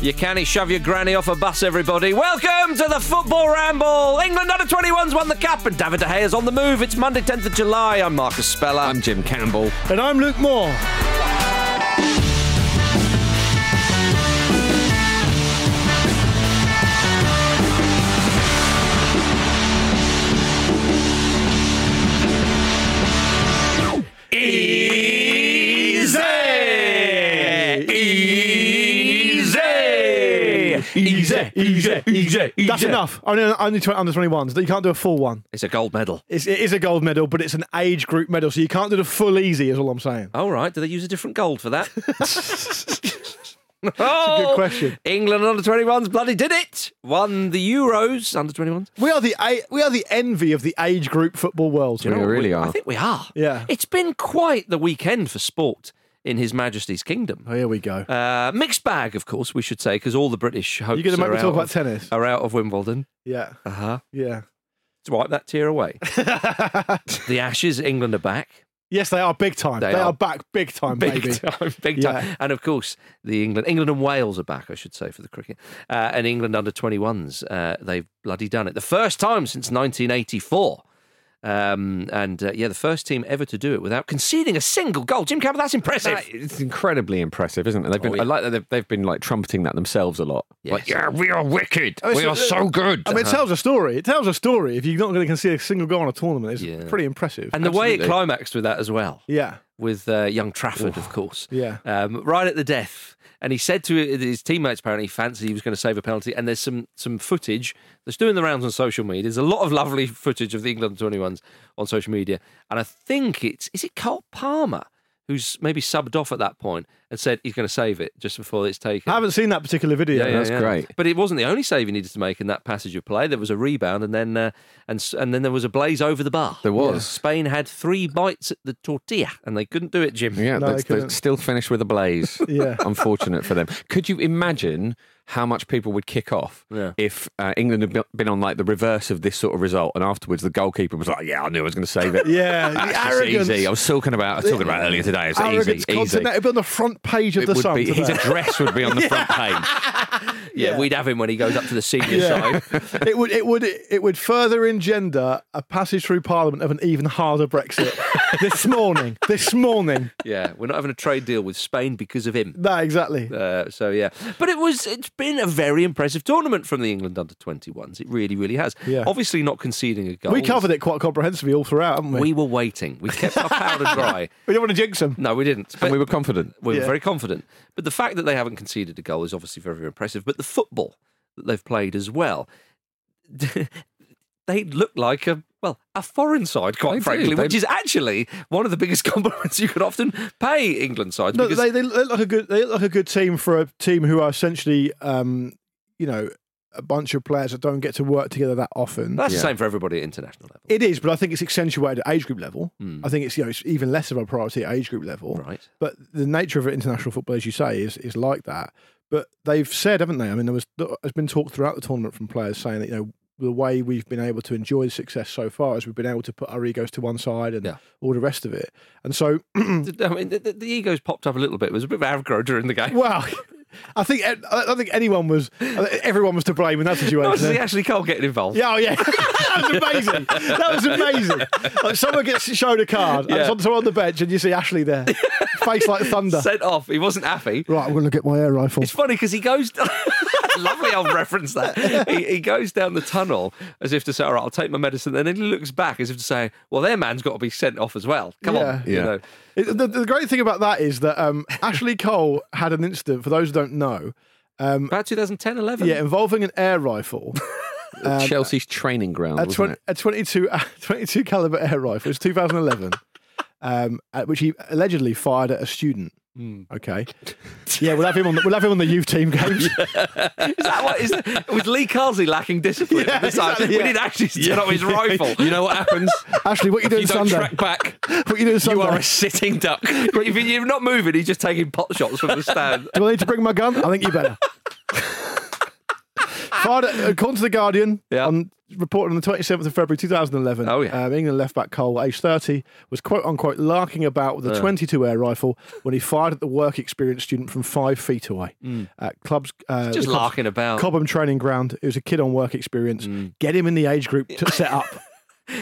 You can't shove your granny off a bus, everybody. Welcome to the Football Ramble. England under 21s won the cup, and David De Gea is on the move. It's Monday, 10th of July. I'm Marcus Speller. I'm Jim Campbell. And I'm Luke Moore. Easy, easy, easy, easy. That's enough. Only, only 20, under 21s. You can't do a full one. It's a gold medal. It's, it is a gold medal, but it's an age group medal, so you can't do the full easy, is all I'm saying. All right. Do they use a different gold for that? That's oh, a good oh, question. England under 21s bloody did it. Won the Euros under 21s. We are the a- we are the envy of the age group football world. you know We really are. I think we are. Yeah. It's been quite the weekend for sport in His Majesty's kingdom. Oh, here we go. Uh, mixed bag, of course, we should say, because all the British hopes You're going to make me talk out about of, tennis? are out of Wimbledon. Yeah. Uh huh. Yeah. To wipe that tear away. the Ashes, England are back. Yes, they are big time. They They, are. are. back big time, Big baby. time, big time. Yeah. And of course, the England, England and Wales are back, I should say, for the cricket. Uh, and England under 21s, uh, they've bloody done it. The first time since 1984. Um, and uh, yeah, the first team ever to do it without conceding a single goal. Jim Campbell, that's impressive. That- it's incredibly impressive, isn't it? They've been, Oh, yeah. I like that they've, they've been like trumpeting that themselves a lot. Yes. Like, yeah, we are wicked. Oh, we so- are so good. I mean, it tells a story. It tells a story. If you're not going to concede a single goal in a tournament, it's Yeah. pretty impressive. and the way it climaxed with that as well. yeah, with uh, young Trafford, of course. Yeah. Um, right at the death. And he said to his teammates, apparently, fancied he was going to save a penalty. And there's some some footage that's doing the rounds on social media. There's a lot of lovely footage of the England 21s on social media. And I think it's, is it Cole Palmer who's maybe subbed off at that point and said he's going to save it just before it's taken? I haven't seen that particular video. That's great. But it wasn't the only save he needed to make in that passage of play. There was a rebound, and then uh, and and then there was a blaze over the bar. There was. Spain had three bites at the tortilla, and they couldn't do it, Jim. Yeah, No, they they still finished with a blaze. Yeah. Unfortunate for them. Could you imagine how much people would kick off Yeah. if uh, England had been on like the reverse of this sort of result and afterwards the goalkeeper was like, yeah, I knew I was going to save it. Yeah, That's just arrogance. easy. I was talking about, I was talking about earlier today. It's Arrogance easy, easy. It'd be on the front page of It the would Sun. be, his address would be on the front page. yeah, we'd have him when he goes up to the senior side. it would it would it would further engender a passage through Parliament of an even harder Brexit this morning. This morning. Yeah, we're not having a trade deal with Spain because of him. No, exactly. Uh, so yeah, but it was it's been a very impressive tournament from the England under 21s. It really, really has. Yeah. Obviously, not conceding a goal. we covered it quite comprehensively all throughout, haven't we? We were waiting. We kept our powder dry. We didn't want to jinx them. No, we didn't. and we were confident. we were Yeah. very confident. But the fact that they haven't conceded a goal is obviously very, very impressive. But the football that they've played as well, they look like a well a foreign side, quite They do. frankly, They- which is actually one of the biggest compliments you could often pay England sides. No, because they, they look like a good they look like a good team for a team who are essentially um, you know, a bunch of players that don't get to work together that often. that's the same for everybody at international level. It is, but I think it's accentuated at age group level. I think it's you know it's even less of a priority at age group level. Right. But the nature of international football, as you say, is is like that. But they've said, haven't they? I mean, there was there's been talk throughout the tournament from players saying that you know the way we've been able to enjoy the success so far is we've been able to put our egos to one side and Yeah. all the rest of it. And so, I mean, the, the, egos popped up a little bit. It was a bit of aggro during the game. well. I think I don't think anyone was. Everyone was to blame in that situation. see eh? Ashley Cole getting involved. Yeah, oh yeah, that was amazing. That was amazing. Like someone gets shown a card, and it's on, on the bench, and you see Ashley there, face like thunder. Sent off. He wasn't happy. Right, I'm going to get my air rifle. It's funny because he goes. Lovely old reference that. He, he goes down the tunnel as if to say, "All right, I'll take my medicine." And then he looks back as if to say, "Well, their man's got to be sent off as well. Come Yeah. on." You Yeah. know. It- the, the great thing about that is that um, Ashley Cole had an incident. For those who don't know, About 2010, 11. yeah, involving an air rifle, Chelsea's training ground, a, wasn't twen- it? a 22, a 22 caliber air rifle. It was 2011, um, at which he allegedly fired at a student. Hmm. Okay, yeah, we'll have him on. The, we'll have him on the youth team games. Is that what is that, was Lee Carsley lacking discipline Yeah, at the time? exactly, We yeah. didn't actually turn up his rifle. You know what happens? Ashley, what are you doing you don't Sunday? track back. What are you doing Sunday? You are a sitting duck. if you're not moving, he's just taking pot shots from the stand. Do I need to bring my gun? I think you better. Fired according to the Guardian, Yeah. on reported on the 27th of February 2011. Oh, yeah. um, England left back Cole, aged 30, was quote unquote larking about with a 22 air rifle when he fired at the work experience student from five feet away at clubs. Uh. Just the club's larking about. Cobham training ground. It was a kid on work experience. Get him in the age group to set up.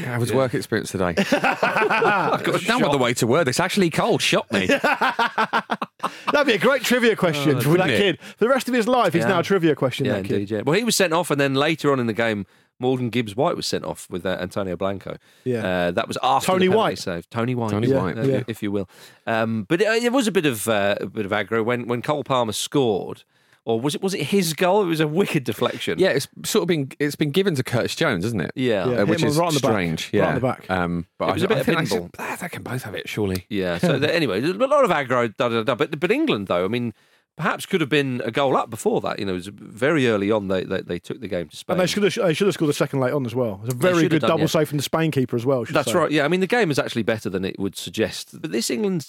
I was work experience today? I got down with the way to work. This actually Cole shot me. That'd be a great trivia question for that it? kid. For the rest of his life, he's now a trivia question. Yeah, that kid. indeed. Yeah. Well, he was sent off, and then later on in the game, Morgan Gibbs White was sent off with uh, Antonio Blanco. Yeah. uh, that was after Tony the White. save. Tony White. Tony yeah, White. uh, Yeah. if you will. Um, but it, it was a bit of uh, a bit of aggro when when Cole Palmer scored, or was it was it his goal? It was a wicked deflection. Yeah, it's sort of been it's been given to Curtis Jones, isn't it? Yeah. Yeah. Uh, which is right on the back. strange. Right Yeah, on the back. Um, but It was I, a bit I of think pinball. they, they can both have it, surely. Yeah. So the, anyway, a lot of aggro. Da, da, da, but but England though, I mean, perhaps could have been a goal up before that. You know, it was very early on. They they, they took the game to Spain. And they should have they should have scored a second late on as well. It was a very good done, double yeah. save from the Spain keeper as well. That's say. right. Yeah, I mean the game is actually better than it would suggest. But this England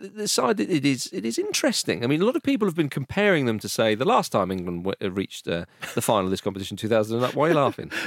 the side it is it is interesting. I mean a lot of people have been comparing them to say the last time England w- reached uh, the final of this competition 2000. Why are you laughing?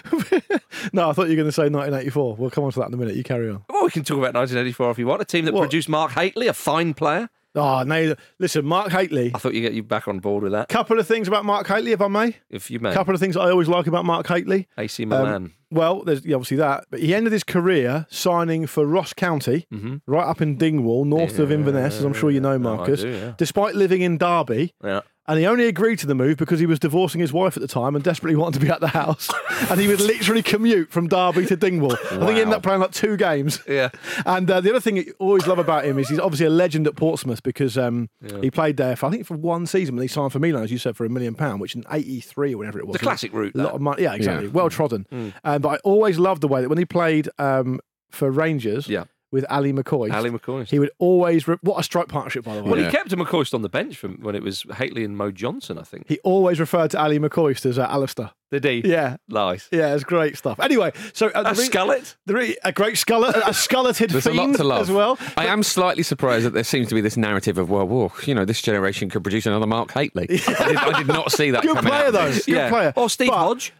No, I thought you were going to say 1984. We'll come on to that in a minute. You carry on. well, we can talk about 1984 if you want. A team that What? produced Mark Hateley, a fine player. Oh, no. Listen, Mark Hateley. I thought you get you back on board with that. Couple of things about Mark Hateley, if I may. If you may, Couple of things I always like about Mark Hateley. AC Um, Milan. well, there's yeah, obviously that, but he ended his career signing for Ross County, right up in Dingwall, north of Inverness, as I'm sure you know, No, I Marcus. do, yeah. Despite living in Derby, yeah. And he only agreed to the move because he was divorcing his wife at the time and desperately wanted to be at the house. and he would literally commute from Derby to Dingwall. I think he ended up playing like two games. Yeah. And uh, the other thing I always love about him is he's obviously a legend at Portsmouth because um, he played there for I think for one season when he signed for Milan, as you said, for a million pound, which in '83 or whenever it was, The classic route, a lot that. of money. Yeah, exactly, Yeah. well trodden. Um, but I always loved the way that when he played um, for Rangers, Yeah. With Ali McCoy, Ali McCoy. he would always re- what a strike partnership by the way. Well, Yeah. he kept a McCoist on the bench from when it was Hateley and Mo Johnston, I think. He always referred to Ali McCoist as uh, Alistair. Did he? Yeah. Nice. Yeah, it's great stuff. Anyway, so uh, A the re- skullet? the re- a great skullet, a skulleted There's a lot to love as well. I am slightly surprised that there seems to be this narrative of well, whoa, you know, this generation could produce another Mark Hateley. I, did, I did not see that. Good player though. Good yeah. player. Or Steve But Hodge.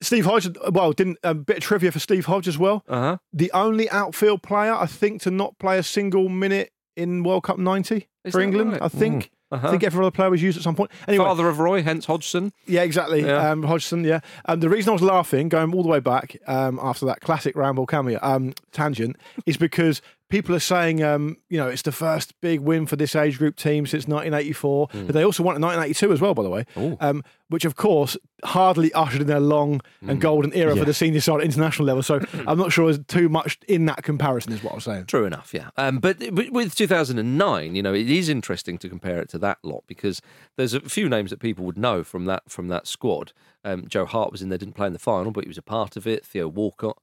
Steve Hodge. Well, didn't a bit of trivia for Steve Hodge as well. Uh huh. The only outfield player I think to not play a single minute in World Cup '90 Is for England. right? I think. I think every other player was used at some point. Anyway, Father of Roy, hence Hodgson. yeah, exactly. Yeah. Um, Hodgson, yeah. Um, the reason I was laughing, going all the way back um, after that classic Ramble cameo um, tangent, is because people are saying, um, you know, it's the first big win for this age group team since 1984. Hmm. But they also won in 1982 as well, by the way, um, which of course hardly ushered in their long Hmm. and golden era for the senior side at international level. So I'm not sure there's too much in that comparison, is what I'm saying. True enough, yeah. Um, but, but with 2009, you know, it is interesting to compare it to that lot because there's a few names that people would know from that from that squad. Um, Joe Hart was in there, didn't play in the final, but he was a part of it. Theo Walcott.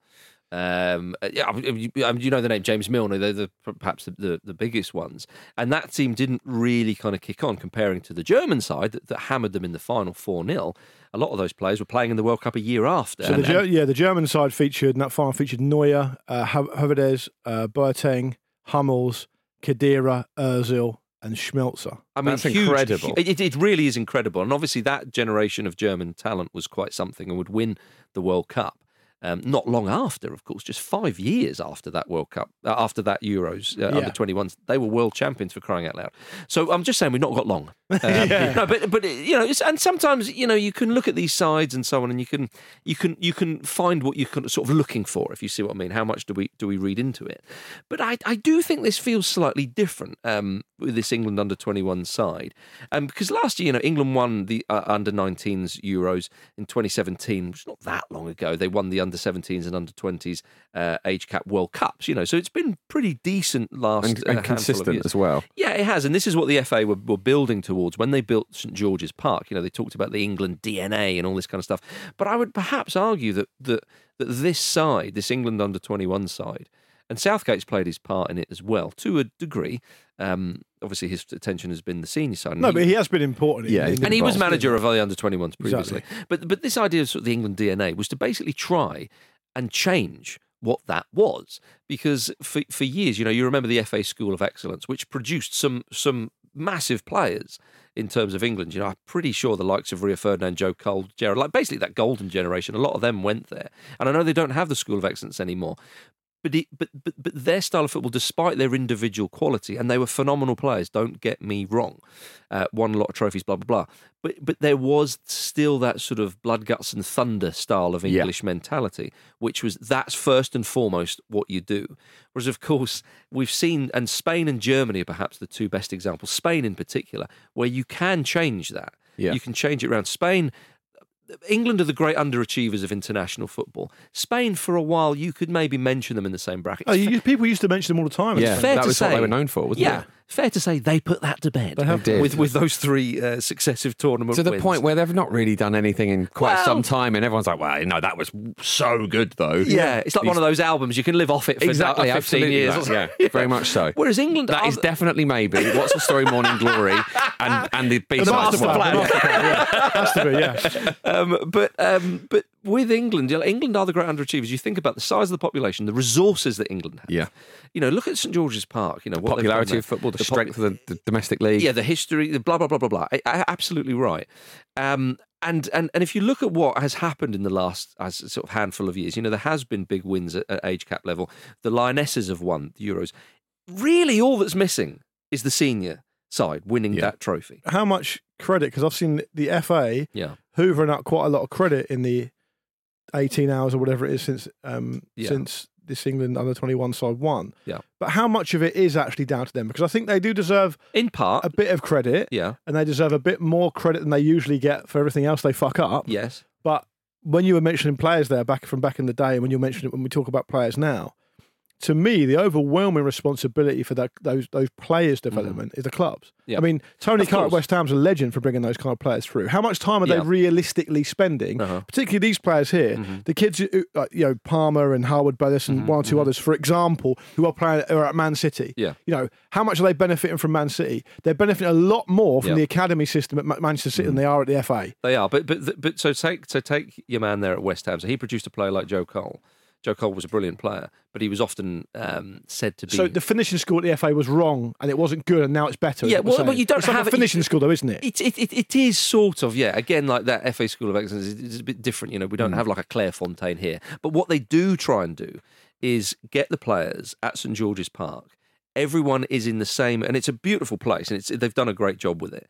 Um, uh, yeah, I mean, you, I mean, you know the name James Milner. They're the, perhaps the, the, the biggest ones, and that team didn't really kind of kick on comparing to the German side that, that hammered them in the final four 0 A lot of those players were playing in the World Cup a year after. So and- the Ger- yeah, the German side featured in that final featured Neuer, uh, Hav- Havertz, uh, Boateng, Hummels, Khedira, Özil, and Schmelzer. I mean, That's huge- incredible. It, it- it really is incredible, and obviously that generation of German talent was quite something and would win the World Cup. Um, not long after, of course, just five years after that World Cup, uh, after that Euros uh, Yeah. under 21s, they were world champions for crying out loud. So I'm just saying we've not got long. Um, Yeah. No, but but you know, it's, and sometimes you know you can look at these sides and so on, and you can you can you can find what you're sort of looking for, if you see what I mean. How much do we do we read into it? But I I do think this feels slightly different um, with this England under 21 side, um, because last year you know England won the uh, under 19s Euros in 2017, which is not that long ago. They won the under 17s and under 20s uh, age cap World Cups, you know, so it's been pretty decent last and, and consistent as well. Yeah, it has, and this is what the FA were, were building towards when they built St George's Park. You know, they talked about the England DNA and all this kind of stuff. But I would perhaps argue that that that this side, this England under twenty one side, and Southgate's played his part in it as well to a degree. Um, obviously, his attention has been the senior side. No, he- but he has been important. Yeah, in the and he was manager of the under 21s previously. Exactly. But but this idea of sort of the England DNA was to basically try and change what that was because for for years, you know, you remember the FA School of Excellence, which produced some some massive players in terms of England. You know, I'm pretty sure the likes of Rio Ferdinand, Joe Cole, Gerrard, like basically that golden generation, a lot of them went there. And I know they don't have the School of Excellence anymore. But, it, but but but their style of football, despite their individual quality, and they were phenomenal players. Don't get me wrong, uh, won a lot of trophies, blah blah blah. But but there was still that sort of blood, guts, and thunder style of Yeah. English mentality, which was that's first and foremost what you do. Whereas of course we've seen, and Spain and Germany are perhaps the two best examples. Spain in particular, where you can change that. Yeah. You can change it around. Spain England are the great underachievers of international football. Spain, for a while, you could maybe mention them in the same bracket. Oh, you, people used to mention them all the time. Yeah, fair that to was what say- they were known for, wasn't yeah, it? Fair to say they put that to bed They have did. with with those three uh, successive tournament To the wins. point where they've not really done anything in quite Well- some time, and everyone's like, "Well, no, that was so good, though." yeah, it's like one of those albums you can live off it for exactly, 15 years. that, or yeah, very much so. Whereas England, That are is definitely maybe. What's the story? Morning Glory and and the B The side. master plan. the plan, yeah. Has to be, yeah. um, but um, but with England, you know, England are the great underachievers. You think about the size of the population, the resources that England have. Yeah. You know, look at St George's Park. You know, what Popularity of football, the, pop- strength of the, the domestic league. Yeah, the history, the blah blah blah blah blah. I, I- absolutely right. Um, and and and if you look at what has happened in the last as sort of handful of years, you know, there has been big wins at, at age cap level. The Lionesses have won the Euros. Really, all that's missing is the senior side winning Yeah. that trophy. How much credit? Because I've seen the FA Yeah, hoovering up quite a lot of credit in the 18 hours or whatever it is since um, Yeah. since this England under 21 side won. Yeah. But how much of it is actually down to them? Because I think they do deserve in part. a bit of credit yeah. and they deserve a bit more credit than they usually get for everything else they fuck up. Yes. But when you were mentioning players there back from back in the day, and when you mentioned it when we talk about players now, to me, the overwhelming responsibility for that those those players' development is the clubs. Mm. Yeah. I mean, Tony Carr at. West Ham's a legend for bringing those kind of players through. How much time are Yeah. they realistically spending, Uh-huh. particularly these players here, Mm-hmm. the kids, who, like, you know, Palmer and Harwood Bellis and one or 2 others, for example, who are playing are at Man City. Yeah. You know, how much are they benefiting from Man City? They're benefiting a lot more from Yeah. the academy system at Ma- Manchester City than they are at the FA. They are, but but but so take so take your man there at West Ham. So he produced a player like Joe Cole. Joe Cole was a brilliant player, but he was often um, said to be. So the finishing school at the FA was wrong, and it wasn't good, and now it's better. Yeah, well, but you don't it's like have a it- finishing school, though, isn't it? It, it, it, it is sort of, yeah. Again, like that FA School of Excellence is is a bit different. You know, we don't have like a Clairefontaine here. But what they do try and do is get the players at St George's Park everyone is in the same, and it's a beautiful place, and it's they've done a great job with it.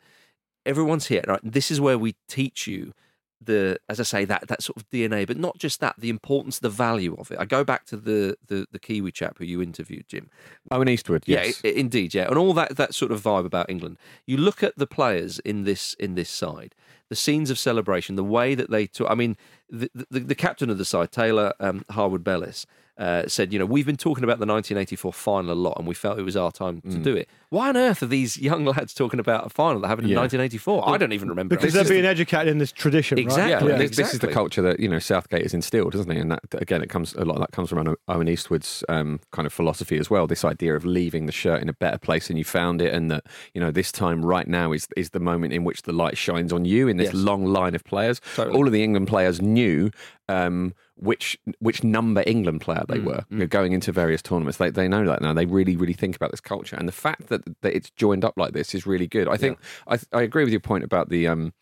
Everyone's here. Right? This is where we teach you the, as I say, that that sort of DNA, but not just that, the importance, the value of it. I go back to the the, the Kiwi chap who you interviewed, Jim. Owen Eastwood, yes. Yeah, i- indeed, yeah, and all that that sort of vibe about England. You look at the players in this in this side, the scenes of celebration, the way that they took. I mean, the the, the captain of the side, Taylor um, Harwood Bellis. Uh, said, you know, we've been talking about the 1984 final a lot, and we felt it was our time Mm. to do it. Why on earth are these young lads talking about a final that happened in Yeah. 1984? I don't even remember. because it. they're being educated in this tradition, Exactly. right? Yeah, Yeah. this, this is the culture that you know Southgate has instilled, isn't he? And that again, it comes a lot of that comes from Owen Eastwood's um, kind of philosophy as well. This idea of leaving the shirt in a better place than you found it, and that you know this time right now is is the moment in which the light shines on you in this Yes. long line of players. Totally. All of the England players knew. Um, which which number England player they were you know, going into various tournaments. They they know that now. They really really think about this culture, and the fact that that it's joined up like this is really good. I think I I agree with your point about the um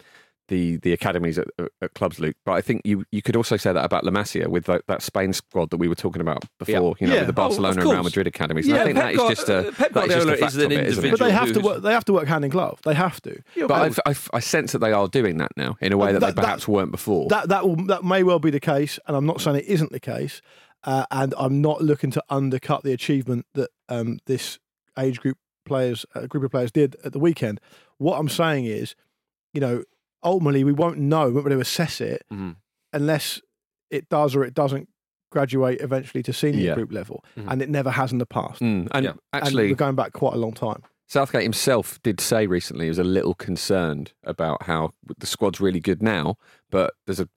the the academies at, at, at clubs, Luke. But I think you you could also say that about La Masia with that, that Spain squad that we were talking about before. You know, Yeah. with the Oh, Barcelona and Real. Madrid academies. And Yeah, I think Pep that is Guard- just a uh, Pep that is just a fact is an of it, isn't? But they have to work. They have to work hand in glove. They have to. But I've, I've, I sense that they are doing that now in a way that, that- they perhaps that- weren't before. That that will that may well be the case, and I'm not saying it isn't the case. Uh, and I'm not looking to undercut the achievement that um, this age group players, a group of players, did at the weekend. What I'm saying is, you know, ultimately we won't know, we won't be able to assess it Mhm. unless it does or it doesn't graduate eventually to senior Yeah. group level, Mhm. and it never has in the past. Mm, and Yeah. And actually, we're going back quite a long time. Southgate himself did say recently he was a little concerned about how the squad's really good now, but there's a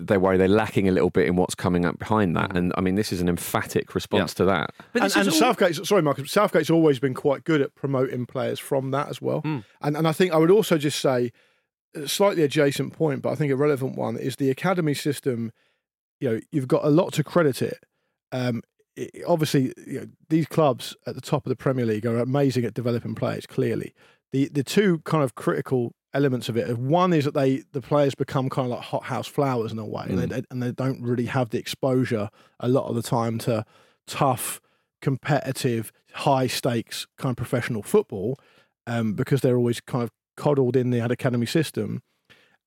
they worry they're lacking a little bit in what's coming up behind that. And I mean, this is an emphatic response to that. But and this and all- Southgate's sorry, Marcus. Southgate's always been quite good at promoting players from that as well. Hmm. And and I think I would also just say, a slightly adjacent point, but I think a relevant one is the academy system. You know, you've got a lot to credit it. Um, it- obviously, you know, these clubs at the top of the Premier League are amazing at developing players. Clearly, the the two kind of critical elements of it. One is that they the players become kind of like hothouse flowers in a way, and, they, and they don't really have the exposure a lot of the time to tough, competitive, high stakes kind of professional football, um, because they're always kind of coddled in the academy system.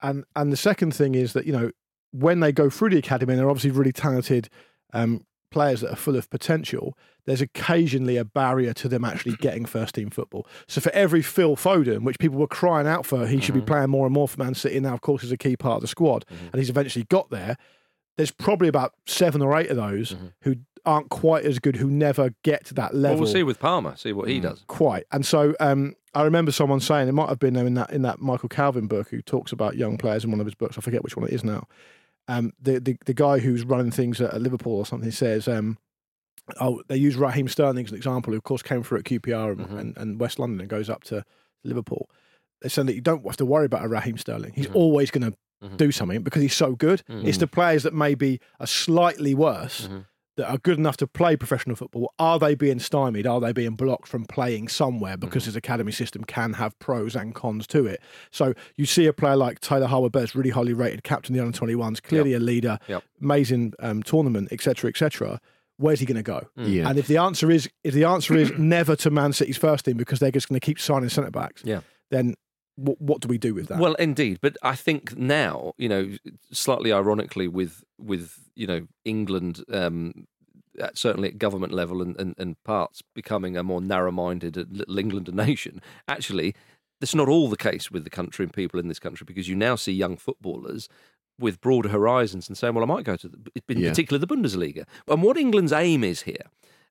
And and the second thing is that you know when they go through the academy, and they're obviously really talented um, players that are full of potential. There's occasionally a barrier to them actually getting first team football. So for every Phil Foden, which people were crying out for, he should be mm-hmm. playing more and more for Man City. Now, of course, is a key part of the squad, mm-hmm. and he's eventually got there. There's probably about seven or eight of those mm-hmm. who aren't quite as good, who never get to that Well, level we'll see with Palmer, see what he mm, does. quite. And so um, I remember someone saying it might have been in that in that Michael Calvin book who talks about young players in one of his books. I forget which one it is now. Um, the, the the guy who's running things at, at Liverpool or something says, um, oh, they use Raheem Sterling as an example, who of course came through at QPR and, mm-hmm. and, and West London and goes up to Liverpool. They said that you don't have to worry about a Raheem Sterling. He's mm-hmm. always going to mm-hmm. do something because he's so good. It's the players that maybe are slightly worse that are good enough to play professional football, are they being stymied? Are they being blocked from playing somewhere because his academy system can have pros and cons to it? So you see a player like Taylor Harwood Bellis, really highly rated, captain of the under 21s, clearly a leader, Yep. amazing um, tournament, etc., etc. Where's he going to go? Yeah. And if the answer is if the answer is never to Man City's first team because they're just going to keep signing centre backs, Yeah. then what, what do we do with that? Well, indeed, but I think now, you know, slightly ironically, with with you know England, um, at, certainly at government level and, and, and parts becoming a more narrow-minded uh, little England a nation. Actually, that's not all the case with the country and people in this country because you now see young footballers with broader horizons and saying, "Well, I might go to, the, in Yeah. particular, the Bundesliga." And what England's aim is here,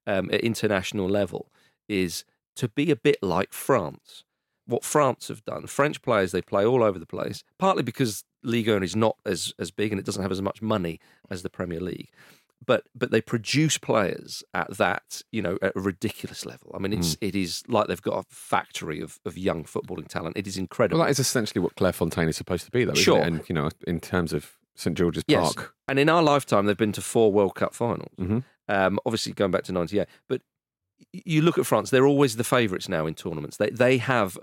um, at international level, is to be a bit like France what France have done. French players they play all over the place, partly because Ligue 1 is not as as big and it doesn't have as much money as the Premier League. But but they produce players at that you know at a ridiculous level. I mean, it's it is like they've got a factory of, of young footballing talent. It is incredible. Well, that is essentially what Clairefontaine is supposed to be, though. Isn't Sure. It? And you know, in terms of St George's Yes. Park, And in our lifetime, they've been to four World Cup finals. Mhm. Um, obviously, going back to '98, but you look at France; they're always the favourites now in tournaments. They they have,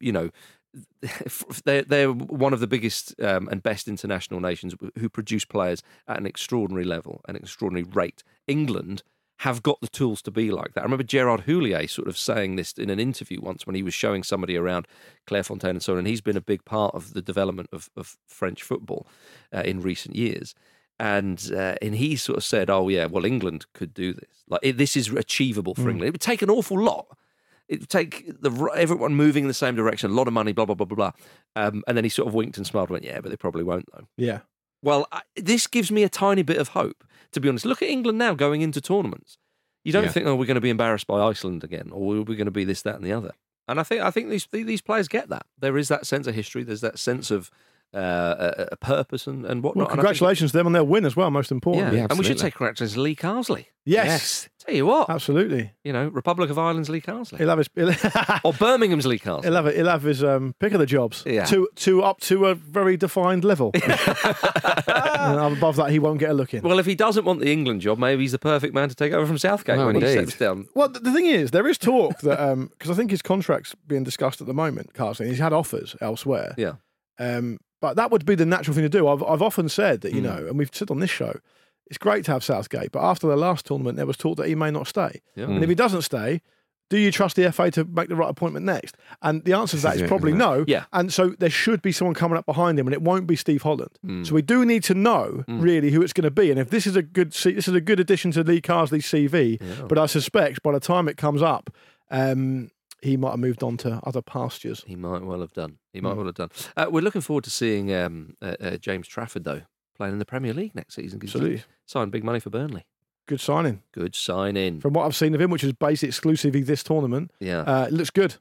you know, they're they're one of the biggest um, and best international nations who produce players at an extraordinary level, an extraordinary rate. England have got the tools to be like that. I remember Gerard Houllier sort of saying this in an interview once when he was showing somebody around Clairefontaine and so on, and he's been a big part of the development of, of French football uh, in recent years. And uh, and he sort of said, "Oh yeah, well England could do this. Like it, this is achievable for England. It would take an awful lot. It would take the everyone moving in the same direction, a lot of money, blah blah blah blah blah." Um, and then he sort of winked and smiled, and went, "Yeah, but they probably won't though." Yeah. Well, I, this gives me a tiny bit of hope, to be honest. Look at England now going into tournaments. You don't Yeah. think, oh, we're going to be embarrassed by Iceland again, or we're going to be this, that, and the other. And I think I think these these players get that. There is that sense of history. There's that sense of uh, a, a purpose and, and whatnot. Well, And think- congratulations to them on their win as well. Most yeah, important. Yeah, and we should absolutely. take congratulations to Lee Carsley. Yes. Tell you what, Absolutely. you know, Republic of Ireland's Lee Carsley, He'll have his. He'll, or Birmingham's Lee Carsley. he'll have, he'll have his um, pick of the jobs. Yeah. To to up to a very defined level. and above that, he won't get a look in. Well, if he doesn't want the England job, maybe he's the perfect man to take over from Southgate No, when he steps down. Well, the thing is, there is talk that because I think his contract's being discussed at the moment. Carsley, he's had offers elsewhere. Yeah. Um, but that would be the natural thing to do. I've I've often said that you Hmm. know, and we've said on this show, it's great to have Southgate, but after the last tournament, there was talk that he may not stay. Yeah. And if he doesn't stay, do you trust the FA to make the right appointment next? And the answer to that is probably no. Yeah. And so there should be someone coming up behind him, and it won't be Steve Holland. Hmm. So we do need to know really who it's going to be, and if this is a good this is a good addition to Lee Carsley's CV. But I suspect by the time it comes up, um, he might have moved on to other pastures. He might well have done. He might Mm. well have done. Uh, we're looking forward to seeing um, uh, uh, James Trafford though playing in the Premier League next season. Absolutely, signed big money for Burnley. good signing Good signing. from what I've seen of him, which is based exclusively this tournament. yeah, Uh, it looks good.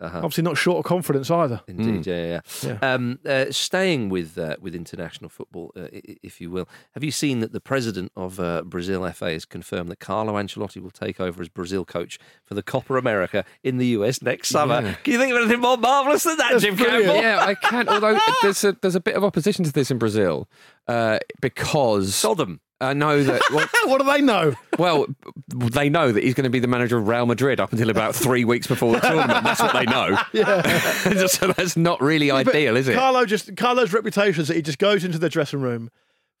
Uh-huh. Obviously, not short of confidence either. indeed. Yeah, yeah. yeah. Um, uh, staying with uh, with international football, uh, i- i- if you will, have you seen that the president of uh, Brazil FA has confirmed that Carlo Ancelotti will take over as Brazil coach for the Copa America in the US next summer? Yeah. Can you think of anything more marvelous than that, That's Jim brilliant. Campbell? yeah, I can't. Although there's a there's a bit of opposition to this in Brazil uh, because Sodom. I know that. Well, what do they know? well, they know that he's going to be the manager of Real Madrid up until about three weeks before the tournament. That's what they know. Yeah. so that's not really ideal, is it? Carlo just Carlo's reputation is that he just goes into the dressing room,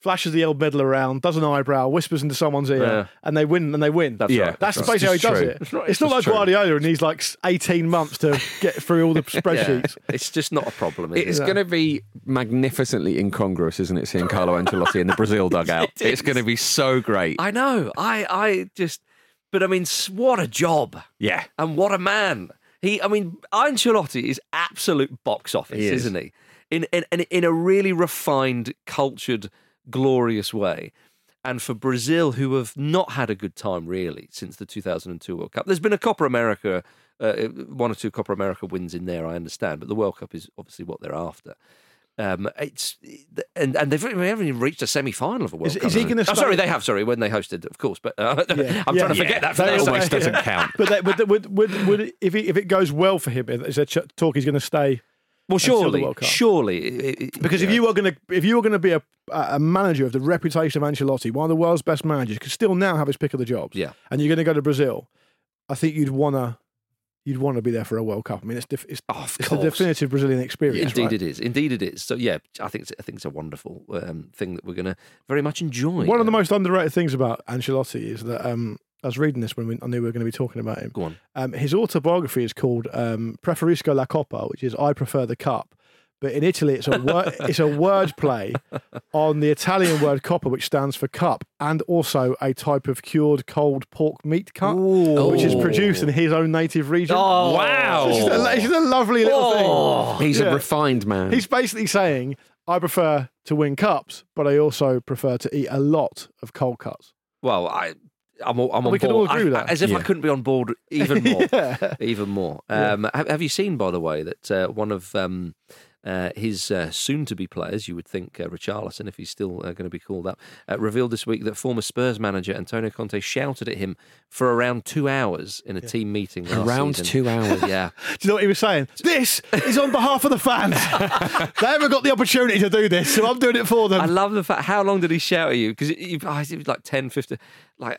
flashes the old medal around, does an eyebrow, whispers into someone's ear, Yeah. and they win and they win. That's Yeah. right. That's That's basically how he just does it. It's not- It's it's not like true. Guardiola and he's like 18 months to get through all the spreadsheets. It's just not a problem. Is It's it? going to be magnificently incongruous, isn't it? Seeing Carlo Ancelotti in the Brazil dugout. It it's going to be so great. I know. I I just, but I mean, what a job yeah. and what a man. He, I mean, Ancelotti is absolute box office, He is. isn't he? In, in in in a really refined, cultured, glorious way. And for Brazil, who have not had a good time really since the 2002 World Cup, there's been a Copa America, uh, one or two Copa America wins in there, I understand, but the World Cup is obviously what they're after. Um, it's and and they've they haven't even reached a semi-final of a World Is- Cup. is he gonna Oh, sorry, they have. Sorry, when they hosted, of course. But uh, Yeah. I'm Yeah. trying to forget that for That their almost doesn't count. But that, would, would, would, would, if, it, if it goes well for him, is there talk he's going to stay? Well, surely, surely, it- it- Because if you were going to, if you were going to be a, a manager of the reputation of Ancelotti, one of the world's best managers, could still now have his pick of the jobs. Yeah. And you're going to go to Brazil, I think you'd want to, you'd want to be there for a World Cup. I mean, it's def- it's, Oh, it's course. definitive Brazilian experience. Indeed, right? it is. Indeed, it is. So, yeah, I think it's, I think it's a wonderful um, thing that we're going to very much enjoy. One of the Uh, most underrated things about Ancelotti is that um, I was reading this when we, I knew we were going to be talking about him. Go on. Um, his autobiography is called um, Preferisco la Coppa, which is I prefer the cup. But in Italy, it's a word, it's a word play on the Italian word coppa, which stands for cup, and also a type of cured cold pork meat cut, which is produced in his own native region. Oh, wow. It's just a, it's just a lovely little Oh. He's Yeah. a refined man. He's basically saying, I prefer to win cups, but I also prefer to eat a lot of cold cuts. Well, I, I'm, all- I'm on We can all agree I- with that. As if I couldn't be on board even more. Yeah. Even more. Um, have, have you seen, by the way, that uh, one of um, uh, his uh, soon-to-be players, you would think uh, Richarlison, if he's still uh, going to be called up, uh, revealed this week that former Spurs manager Antonio Conte shouted at him for around two hours in a team meeting last Around season. two hours. Yeah. Do you know what he was saying? This is on behalf of the fans. they haven't got the opportunity to do this, so I'm doing it for them. I love the fact. How long did he shout at you? Because it, it was like 10, 15. Like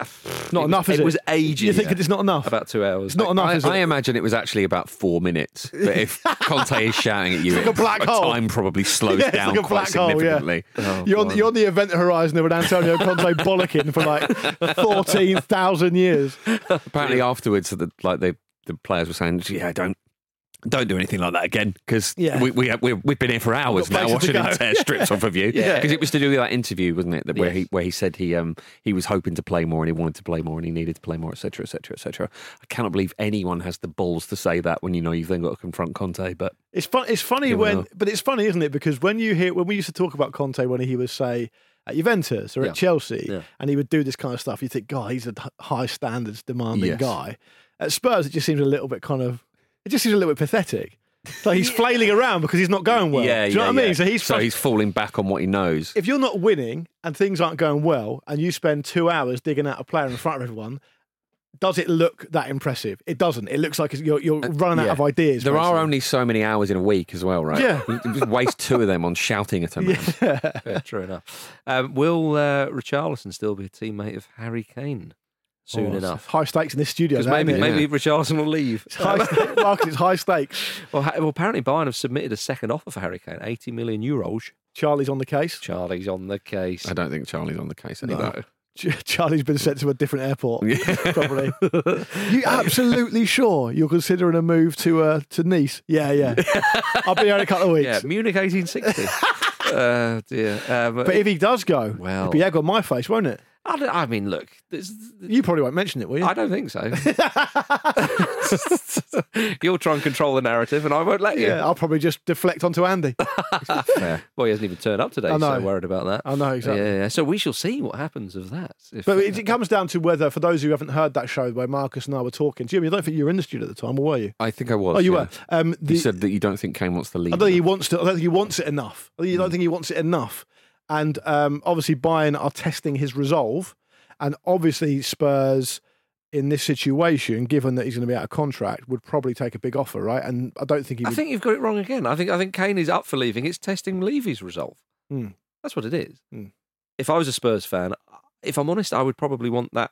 Not it enough, was, is it? was ages. You think it's not enough? About two hours. It's not enough, I, is it? I imagine it was actually about four minutes. But if Conte is shouting at you, like a black hole. time probably slows Yeah, it's down like a quite black hole, yeah. Oh, you're, on, you're on the event horizon of an Antonio Conte bollocking for like 14,000 years. Apparently, afterwards, the, like they, the players were saying, "Yeah, don't." Don't do anything like that again because Yeah. we, we, we, we've been here for hours now watching him go. tear strips off of you. Yeah. Because it was to do with that interview, wasn't it? That where he where he said he um he was hoping to play more and he wanted to play more and he needed to play more, etc., etc., etc. I cannot believe anyone has the balls to say that when you know you've then got to confront Conte. But It's fun. It's funny when, know. but it's funny, isn't it? Because when you hear when we used to talk about Conte when he was say at Juventus or Yeah. at Chelsea, Yeah. and he would do this kind of stuff, you think, God, he's a high standards demanding Yes. guy. At Spurs, it just seems a little bit kind of, it just seems a little bit pathetic. Like he's flailing around because he's not going well. yeah, do you know yeah, what I mean? yeah. So he's so he's falling back on what he knows. if you're not winning and things aren't going well, and you spend two hours digging out a player in front of everyone. Does it look that impressive? It doesn't. It looks like you're, you're running out Uh, yeah. of ideas. There are only so many hours in a week as well, right? Yeah. You just waste two of them on shouting at him. Yeah, true enough. Um, will uh, Richarlison still be a teammate of Harry Kane soon Oh, enough? High stakes in this studio. Because that, maybe isn't it? maybe Richarlison will leave. It's high sta- Marcus, it's high stakes. well, well, apparently Bayern have submitted a second offer for Harry Kane, 80 million euros. Charlie's on the case. Charlie's on the case. I don't think Charlie's on the case No. anymore. Ch- Charlie's been sent to a different airport. Probably. you absolutely sure you're considering a move to uh, to Nice? Yeah, yeah. I'll be here in a couple of weeks. Yeah, Munich 1860. uh, dear. Um, But if he does go, Well- it'll be egg on my face, won't it? I, don't- I mean, look, there's, You probably won't mention it, will you? I don't think so. You'll try and control the narrative, and I won't let you. yeah, I'll probably just deflect onto Andy. Fair. Well, he hasn't even turned up today, I know. so worried about that. I know, exactly. Yeah, yeah. So we shall see what happens of that. If, But uh, it, it comes down to whether, for those who haven't heard that show where Marcus and I were talking, Jimmy, I don't think you were in the studio at the time, or were you? I think I was. oh, you yeah. were. Um, the, You said that you don't think Kane wants to leave. I don't think he wants to. I don't think he wants it enough. I Hmm. I don't think he wants it enough. And um, obviously, Bayern are testing his resolve, and obviously Spurs in this situation, given that he's going to be out of contract, would probably take a big offer, right? And I don't think he. I Would, think you've got it wrong again. I think I think Kane is up for leaving. It's testing Levy's resolve. Hmm. That's what it is. Hmm. If I was a Spurs fan, if I'm honest, I would probably want that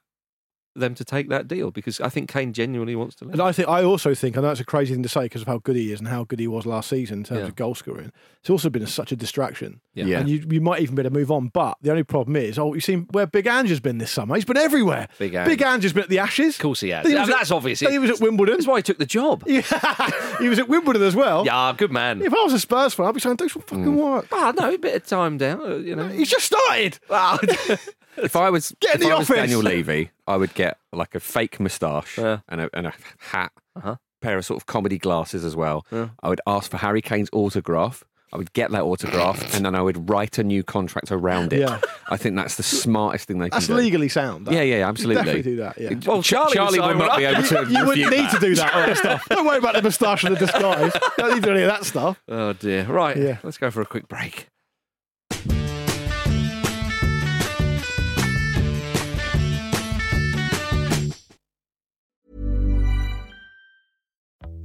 them to take that deal because I think Kane genuinely wants to leave. And I think I also think, I know it's a crazy thing to say because of how good he is and how good he was last season in terms Yeah. of goal scoring. It's also been a, such a distraction. Yeah. Yeah. And you, you might even be able to move on. But the only problem is, oh, you've seen where Big Ange has been this summer. He's been everywhere. Big Ange. Big Ange has been at the Ashes. Of course he has. He Yeah, was at- that's obvious. he was at Wimbledon. That's why he took the job. Yeah, he was at Wimbledon as well. Yeah, good man. If I was a Spurs fan, I'd be saying, do some Mm. fucking work. Ah, no, a bit of time down. uh, You know, He's just started. If I was, Get in if the I was. Daniel Levy, I would get like a fake moustache Yeah. and, a, and a hat, Uh-huh. pair of sort of comedy glasses as well. Yeah. I would ask for Harry Kane's autograph. I would get that autograph and then I would write a new contract around it. Yeah. I think that's the smartest thing they can That's do. legally sound. that. Yeah, yeah, You absolutely. definitely do that. Yeah. Well, Charlie Charlie, was will not be saying, able to. You wouldn't refute need to that. do that stuff. Don't worry about the moustache and the disguise. Don't need to do any of that stuff. oh dear. Right. Yeah. Let's go for a quick break.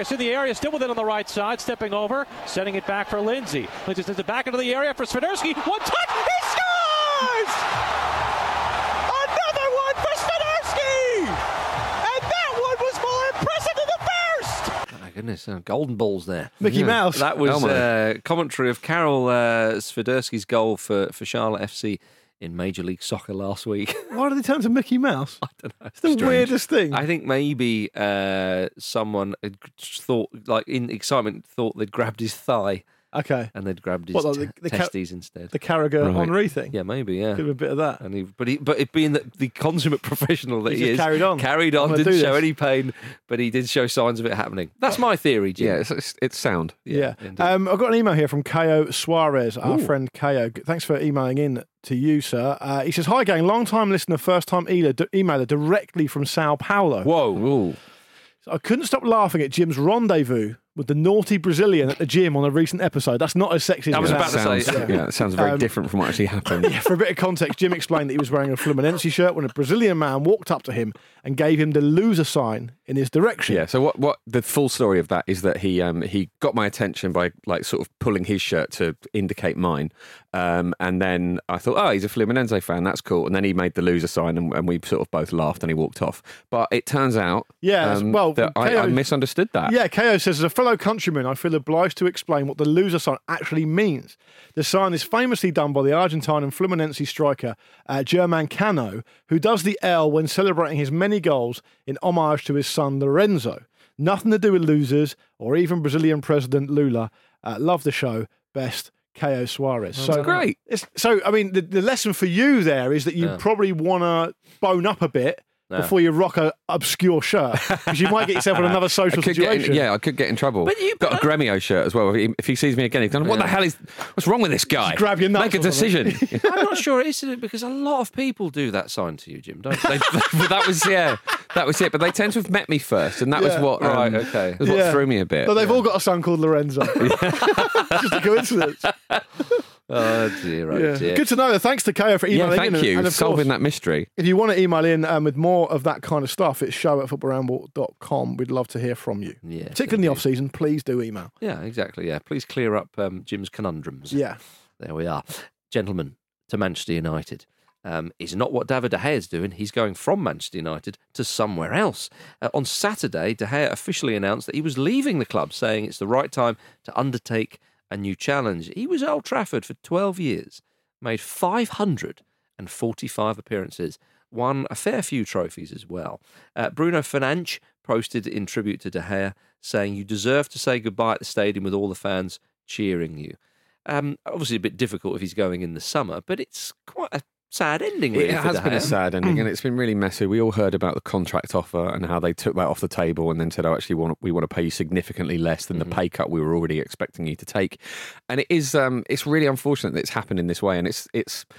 Vargas in the area, still with it on the right side, stepping over, sending it back for Lindsey. Lindsey sends it back into the area for Swiderski. One touch, he scores! Another one for Swiderski! And that one was more impressive than the first! My goodness, uh, golden balls there. Mickey Mouse. That was Elmo. uh, commentary of Karol uh, Swiderski's goal for, for Charlotte FC in Major League Soccer last week. Why did they turn to Mickey Mouse? I don't know. It's the Strange. weirdest thing. I think maybe uh, someone had thought, like in excitement, thought they'd grabbed his thigh okay. and they'd grabbed his What, like te- the- the ca- testes instead. The Carragher Right. Henri thing. yeah, maybe. Yeah. Could have a bit of that. And he, but he, but it being the, the consummate professional that He he, just is, carried on. carried I'm on, gonna didn't do show this. any pain, but he did show signs of it happening. That's my theory, Jim. Yeah, it's, it's, it's sound. Yeah. indeed. Um, I've got an email here from Ko Suarez, our friend Ko. Thanks for emailing in to you, sir. Uh, he says, Hi, gang. Long time listener, first time emailer, d- emailer directly from Sao Paulo. Whoa. Ooh. I couldn't stop laughing at Jim's rendezvous with the naughty Brazilian at the gym on a recent episode. That's not as sexy as I it was sounds. about to sounds, say- yeah, it sounds very Um, different from what actually happened. Yeah, for a bit of context, Jim explained that he was wearing a Fluminense shirt when a Brazilian man walked up to him and gave him the loser sign in his direction. Yeah. So what? What the full story of that is that he um he got my attention by like sort of pulling his shirt to indicate mine, um and then I thought, oh, he's a Fluminense fan. That's cool. And then he made the loser sign, and, and we sort of both laughed, and he walked off. But it turns out, Yeah, um, well, that I, I misunderstood that. Yeah, KO says, as a fellow countryman, I feel obliged to explain what the loser sign actually means. The sign is famously done by the Argentine and Fluminense striker uh, German Cano, who does the L when celebrating his many goals in homage to his son Lorenzo. Nothing to do with losers or even Brazilian President Lula. Uh, love the show. Best. KO Suarez. so great. So, I mean, the, the lesson for you there is that you Yeah. probably want to bone up a bit Yeah. before you rock a obscure shirt because you might get yourself in another social situation. in, yeah, I could get in trouble. But you've got a Gremio shirt as well. If he, if he sees me again, he's going, "What the hell is? What's wrong with this guy? grab your nuts Make a decision." I'm not sure it is because a lot of people do that sign to you, Jim, don't they? but that was yeah, that was it. But they tend to have met me first, and that Yeah. was what um, Right, okay. was what Yeah. threw me a bit. But they've all got a son called Lorenzo. Just a coincidence. Oh dear, oh Yeah. dear. Good to know. Thanks to Ko for yeah, emailing thank in. you And solving course, that mystery. if you want to email in um, with more of that kind of stuff, it's show at footballramble.com. We'd love to hear from you. Yes, Particularly in the off season, please do email. Yeah, exactly. Yeah, please clear up um, Jim's conundrums. Yeah. There we are. Gentlemen, to Manchester United. Um, is not what David De Gea is doing. He's going from Manchester United to somewhere else. Uh, on Saturday, De Gea officially announced that he was leaving the club, saying it's the right time to undertake a new challenge. He was at Old Trafford for 12 years, made 545 appearances, won a fair few trophies as well. Uh, Bruno Fernandes posted in tribute to De Gea, saying, You deserve to say goodbye at the stadium with all the fans cheering you. Um, obviously, a bit difficult if he's going in the summer, but it's quite a sad ending. Really, It for has De been a sad ending, and it's been really messy. We all heard about the contract offer and how they took that off the table, and then said, "Oh, actually, want we want to pay you significantly less than the pay cut we were already expecting you to take." And it is, um, it's really unfortunate that it's happened in this way, and it's it's a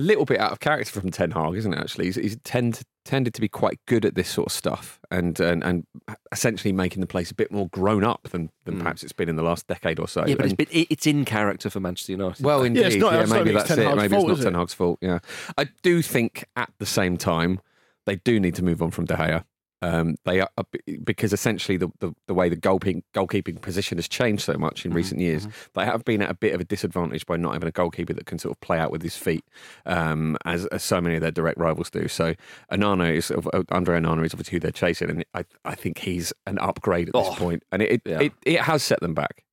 little bit out of character from Ten Hag, isn't it? Actually, he's, he's tend, tended to be quite good at this sort of stuff, and and, and essentially making the place a bit more grown up than than hmm. perhaps it's been in the last decade or so. Yeah, but it's, been, it's in character for Manchester United. well, Yeah, indeed. it's not- yeah, it's maybe that's it. Hag's Maybe fault, it's not Ten? Hag's fault. Yeah, I do think at the same time they do need to move on from De Gea. Um, they are because essentially the, the, the way the goalkeeping goalkeeping position has changed so much in Mhm, recent years. They have been at a bit of a disadvantage by not having a goalkeeper that can sort of play out with his feet, um, as, as so many of their direct rivals do. So Onana is uh, Andre Onana is obviously who they're chasing, and I I think he's an upgrade at this Oh, point, and it it, yeah. it it has set them back.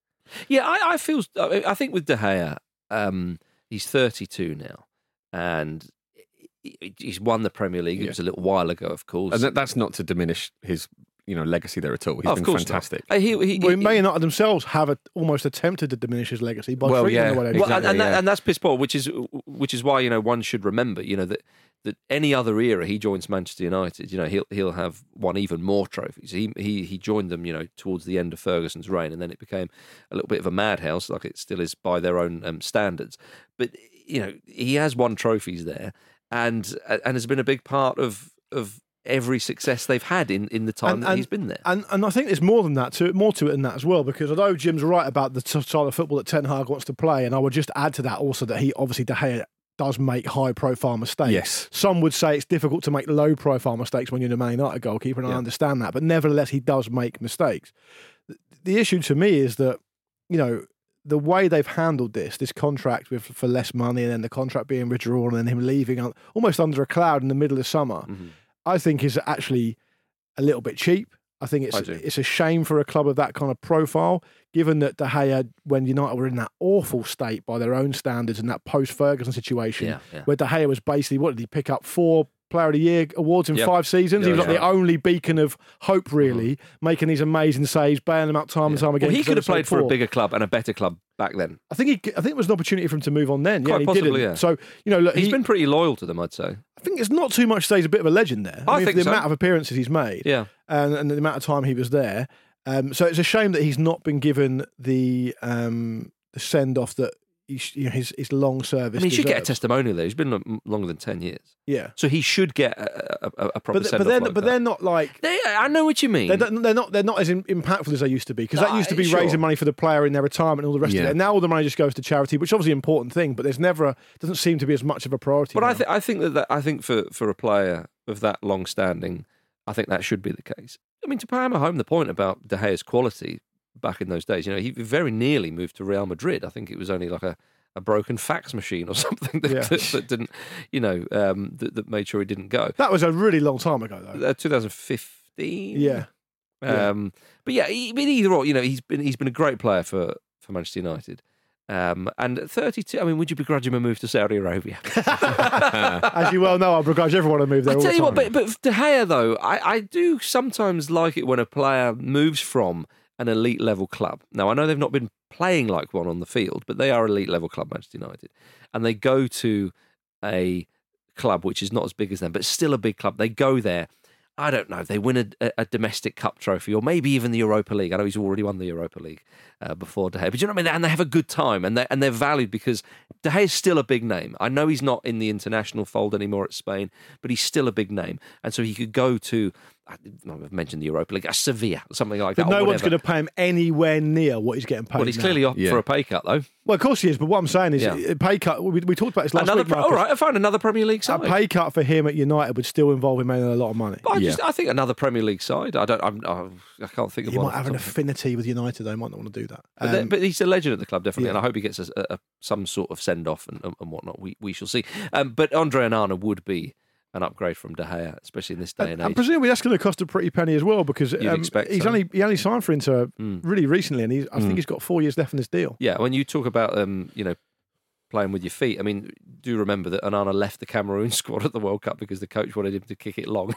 Yeah, I, I feel. I think with De Gea, um, he's 32 now, and he's won the Premier League. It was a little while ago, of course. And that, that's not to diminish his you know legacy there at all. He's Oh, of been course not. fantastic. Uh, he, he, Well, he- Man United themselves have a, almost attempted to diminish his legacy by Well, treating yeah. the way they well, did. and, and, that, and that's piss poor, which is which is why you know one should remember, you know that that any other era he joins Manchester United, you know he'll he'll have won even more trophies. He he he joined them, you know, towards the end of Ferguson's reign, and then it became a little bit of a madhouse, like it still is by their own um, standards. But you know he has won trophies there, and uh, and has been a big part of of every success they've had in in the time And- that and- he's been there. And and I think there's more than that to it, more to it than that as well. Because although Jim's right about the style of football that Ten Hag wants to play, and I would just add to that also that he obviously De Gea does make high profile mistakes. Yes. Some would say it's difficult to make low profile mistakes when you're the Man United goalkeeper, and I understand that. But nevertheless, he does make mistakes. The- The issue to me is that you know the way they've handled this, this contract with for less money, and then the contract being withdrawn, and him leaving un- almost under a cloud in the middle of summer. Mhm. I think is actually a little bit cheap. I think it's I it's a shame for a club of that kind of profile, given that De Gea, when United were in that awful state by their own standards and that post Ferguson situation, Yeah, yeah. where De Gea was basically what did he pick up four Player of the Year awards in Yep. five seasons? he was like yeah. the only beacon of hope, really, making these amazing saves, bailing them out time and time again. Well, he could have played for a bigger club and a better club back then. I think he, I think it was an opportunity for him to move on then. Quite yeah, possibly, didn't. yeah. So you know, look, He's he- been pretty loyal to them, I'd say. I think it's not too much to say he's a bit of a legend there. I mean, think the so. amount of appearances he's made, Yeah. and, and the amount of time he was there. Um, so it's a shame that he's not been given the um, the send off that you know, his his long service. I mean, he should get a testimonial there. He's been longer than 10 years. Yeah, So he should get a, a, a- proper but th- but they're like but that. they're not like. They, I know what you mean. They're, not- they're not. They're not as impactful as they used to be because that used to be sure. raising money for the player in their retirement and all the rest of it. And now all the money just goes to charity, which is obviously an important thing. But there's never a, doesn't seem to be as much of a priority. But I, now. th- I think that, that I think for, for a player of that long standing, I think that should be the case. I mean, to hammer home the point about De Gea's quality back in those days, you know, he very nearly moved to Real Madrid. I think it was only like a, a broken fax machine or something that, Yeah. that, that didn't, you know, um, that, that made sure he didn't go. that was a really long time ago, though. Uh, 2015. Yeah. Yeah. Um, but yeah, he, but either or, you know, he's been he's been a great player for, for Manchester United. Um, and at 32, I mean, would you begrudge him a move to Saudi Arabia? As you well know, I begrudge everyone a move there. I tell the you what, but, but De Gea, though, I, I do sometimes like it when a player moves from an elite level club. Now, I know they've not been playing like one on the field, but they are elite level club, Manchester United. And they go to a club which is not as big as them, but still a big club. They go there. I don't know. They win a, a, domestic cup trophy, or maybe even the Europa League. I know he's already won the Europa League uh, before De Gea, but you know what I mean. And they have a good time, and they and they're valued because De Gea is still a big name. I know he's not in the international fold anymore at Spain, but he's still a big name, and so he could go to. I've mentioned the Europa League, a Sevilla, something like But that. or no one's going to pay him anywhere near what he's getting paid. Well, he's now. clearly up Yeah. for a pay cut, though. Well, of course he is. But what I'm saying is, Yeah. pay cut. We, we talked about this last Another, week. pro- Marcus. all right, I found another Premier League A side. pay cut for him at United would still involve him making a lot of money. But I, Yeah. I think another Premier League side. I don't. I'm, I I can't think of He one. might have an off the top of affinity with United. They might not want to do that. But, they- Um, but he's a legend at the club, definitely, yeah. and I hope he gets a, a, some sort of send off and, and whatnot. We we shall see. Um, but Andre Onana would be an upgrade from De Gea, especially in this day and and, age. and presumably that's going to cost a pretty penny as well because um, he's so. only he only signed for Inter Mm. really recently, and he's, I Mm. think he's got four years left in his deal. yeah, when you talk about um, you know, playing with your feet, I mean, do remember that Onana left the Cameroon squad at the World Cup because the coach wanted him to kick it long.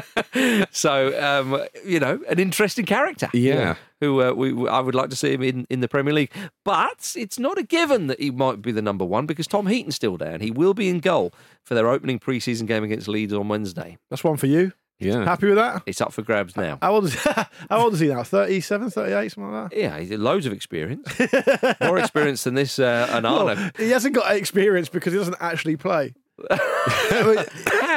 so um, you know, an interesting character. Yeah. who uh, we, I would like to see him in, in the Premier League. But it's not a given that he might be the number one because Tom Heaton's still there and he will be in goal for their opening pre-season game against Leeds on Wednesday. That's one for you. Yeah. Happy with that? It's up for grabs now. How old is how old is he now? 37, 38, something like that. Yeah, he's loads of experience, more experience than this uh, Onana. Well, he hasn't got experience because he doesn't actually play.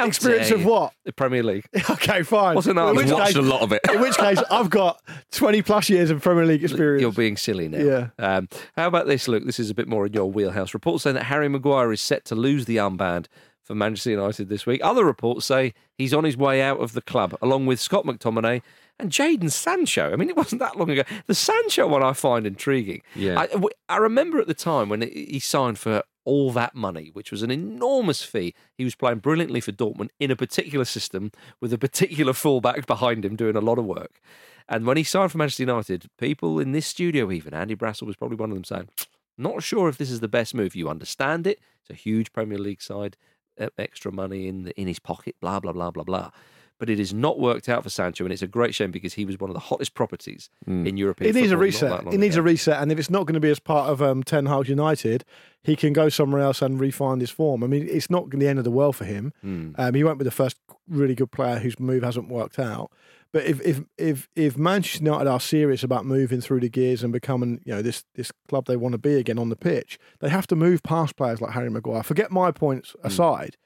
Experience of what? The Premier League. Okay, fine. What's which one? case- a lot of it. In which case, I've got 20 plus years of Premier League experience. You're being silly now. Yeah. Um, how about this, Luke? This is a bit more in your wheelhouse. Reports saying that Harry Maguire is set to lose the armband for Manchester United this week. Other reports say he's on his way out of the club, along with Scott McTominay and Jadon Sancho. I mean, it wasn't that long ago. The Sancho one I find intriguing. Yeah. I, I remember at the time when he signed for all that money, which was an enormous fee. He was playing brilliantly for Dortmund in a particular system with a particular fullback behind him doing a lot of work. And when he signed for Manchester United, people in this studio, even Andy Brassell was probably one of them saying, not sure if this is the best move. You understand it. It's a huge Premier League side, extra money in the, in his pocket, blah, blah, blah, blah, blah. But it has not worked out for Sancho, and it's a great shame because he was one of the hottest properties in European It needs a reset. that long It needs a reset, and if it's not going to be as part of um, Ten Hag United, he can go somewhere else and refine his form. I mean, it's not the end of the world for him. Hmm. Um, he won't be the first really good player whose move hasn't worked out. But if if if if Manchester United are serious about moving through the gears and becoming you know this this club they want to be again on the pitch, they have to move past players like Harry Maguire. Forget my points aside.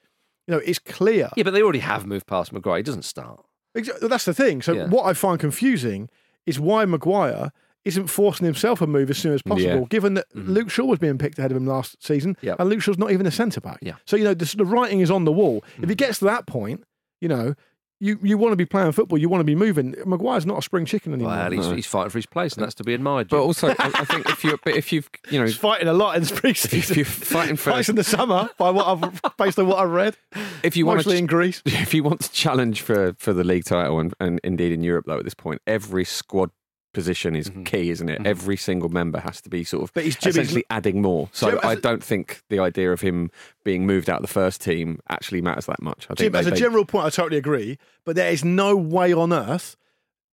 You know, it's clear. Yeah, but they already have moved past Maguire. He doesn't start. Exa- That's the thing. So Yeah. what I find confusing is why Maguire isn't forcing himself a move as soon as possible, Yeah. given that Luke Shaw was being picked ahead of him last season, Mm-hmm. Yep. and Luke Shaw's not even a centre back. Yeah. Mm. So you know the, the writing is on the wall. If he gets to that point, you know. You, you want to be playing football, you want to be moving. Maguire's not a spring chicken anymore. Well, he's, he's fighting for his place, and that's to be admired. But also, I, I think if you but if you've you know He's fighting a lot in spring season, if you're fighting for Fights in the summer, by what I've based on what I've read, if you want mostly in to Greece. if you want to challenge for for the league title and, and indeed in Europe though at this point every squad position is mm-hmm. key isn't it? Mm-hmm. Every single member has to be sort of But he's Jimmy's- essentially adding more. So Jim, I don't think the idea of him being moved out of the first team actually matters that much. I think Jim, as a they- general point, I totally agree. But there is no way on earth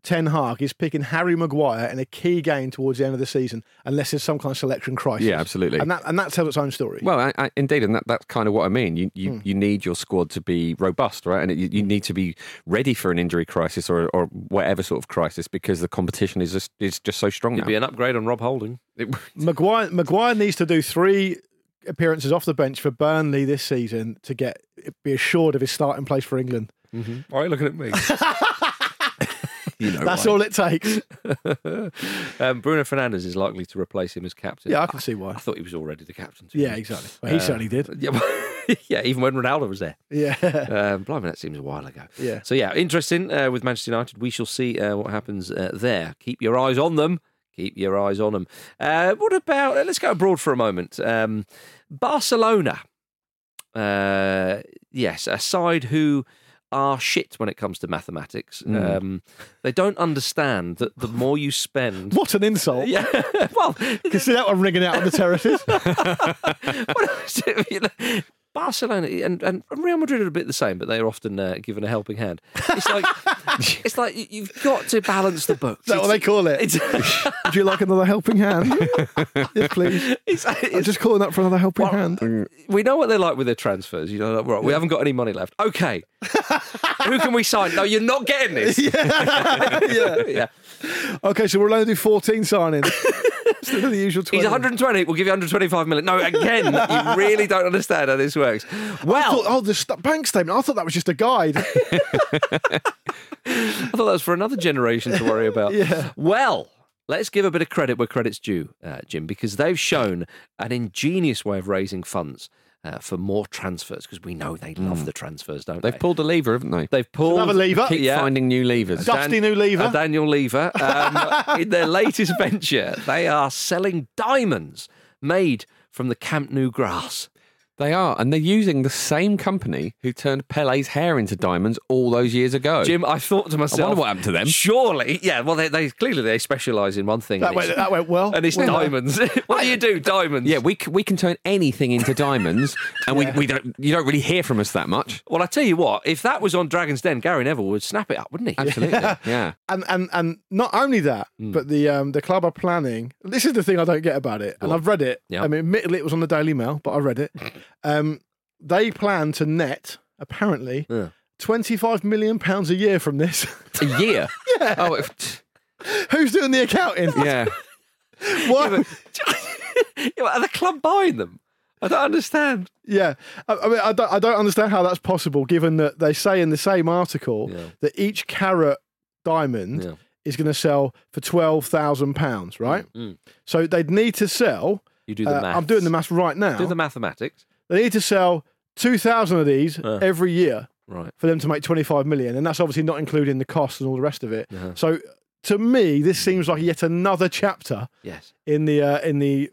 Ten Hag is picking Harry Maguire in a key game towards the end of the season unless there's some kind of selection crisis. Yeah, absolutely. And that and that tells its own story. Well, I, I, indeed, and that, that's kind of what I mean. You you, Hmm. you need your squad to be robust, right? And it, you, you need to be ready for an injury crisis or, or whatever sort of crisis because the competition is just is just so strong It'd now. be an upgrade on Rob Holding. It- Maguire Maguire needs to do three appearances off the bench for Burnley this season to get be assured of his starting place for England. Why are you looking at me? you know, That's why. all it takes. um, Bruno Fernandes is likely to replace him as captain. Yeah, I can see why. I thought he was already the captain. to be Yeah, exactly. Well, he Uh, certainly did. Yeah, well, yeah, even when Ronaldo was there. Yeah. Um, blimey, that seems a while ago. Yeah. So yeah, interesting uh, with Manchester United. We shall see uh, what happens uh, there. Keep your eyes on them. Keep your eyes on them. Uh, what about? Uh, let's go abroad for a moment. Um, Barcelona. Uh, yes, a side who are shit when it comes to mathematics. Um, they don't understand that the more you spend. What an insult. Yeah, well, can see that one ringing out on the terraces. what is? You know, Barcelona and, and Real Madrid are a bit the same, but they're often uh, given a helping hand. It's like it's like you- you've got to balance the books. Is that what they call it? It's, Would you like another helping hand? yes, please. it's, I'm just calling up for another helping hand. we know what they're like with their transfers. You know, like, right, we haven't got any money left. Okay, who can we sign? No, you're not getting this. yeah. yeah. Okay, so we'll only do 14 signings instead of the usual 20. He's 120. We'll give you 125 million. No, again, you really don't understand how this works. Well, thought, oh, the st- bank statement. I thought that was just a guide. I thought that was for another generation to worry about. Yeah. Well, let's give a bit of credit where credit's due, uh, Jim, because they've shown an ingenious way of raising funds uh, for more transfers, because we know they love the transfers, don't They've they? Have pulled a lever, haven't they? They've pulled Another lever. Keep yeah. finding new levers. Dusty new lever. a Daniel Lever. Um, in their latest venture, they are selling diamonds made from the Camp Nou grass. They are, and they're using the same company who turned Pele's hair into diamonds all those years ago. Jim, I thought to myself, I wonder what happened to them. Surely, yeah. Well, they, they clearly they specialise in one thing. that, went, that went well. and it's Well, diamonds. what do you do? Diamonds. Yeah, we c- we can turn anything into diamonds, and we, we don't. You don't really hear from us that much. Well, I tell you what, if that was on Dragon's Den, Gary Neville would snap it up, wouldn't he? Absolutely, yeah. And, and and not only that, Hmm. but the um, the club are planning. This is the thing I don't get about it, and I've read it. Yeah. I mean, admittedly, it was on the Daily Mail, but I read it. Um, they plan to net apparently Yeah. twenty five million pounds a year from this. A year. yeah. Oh, it- Who's doing the accounting? yeah. What? Yeah, but are the club buying them? I don't understand. Yeah, I, I mean, I don't, I don't understand how that's possible, given that they say in the same article Yeah. that each carat diamond Yeah. is going to sell for twelve thousand pounds, right? Mm. So they'd need to sell. You do the uh, maths. I'm doing the math right now. Do the mathematics. They need to sell two thousand of these Uh. every year Right. for them to make twenty five million, and that's obviously not including the costs and all the rest of it. Uh-huh. So to me, this seems like yet another chapter Yes. in the uh, in the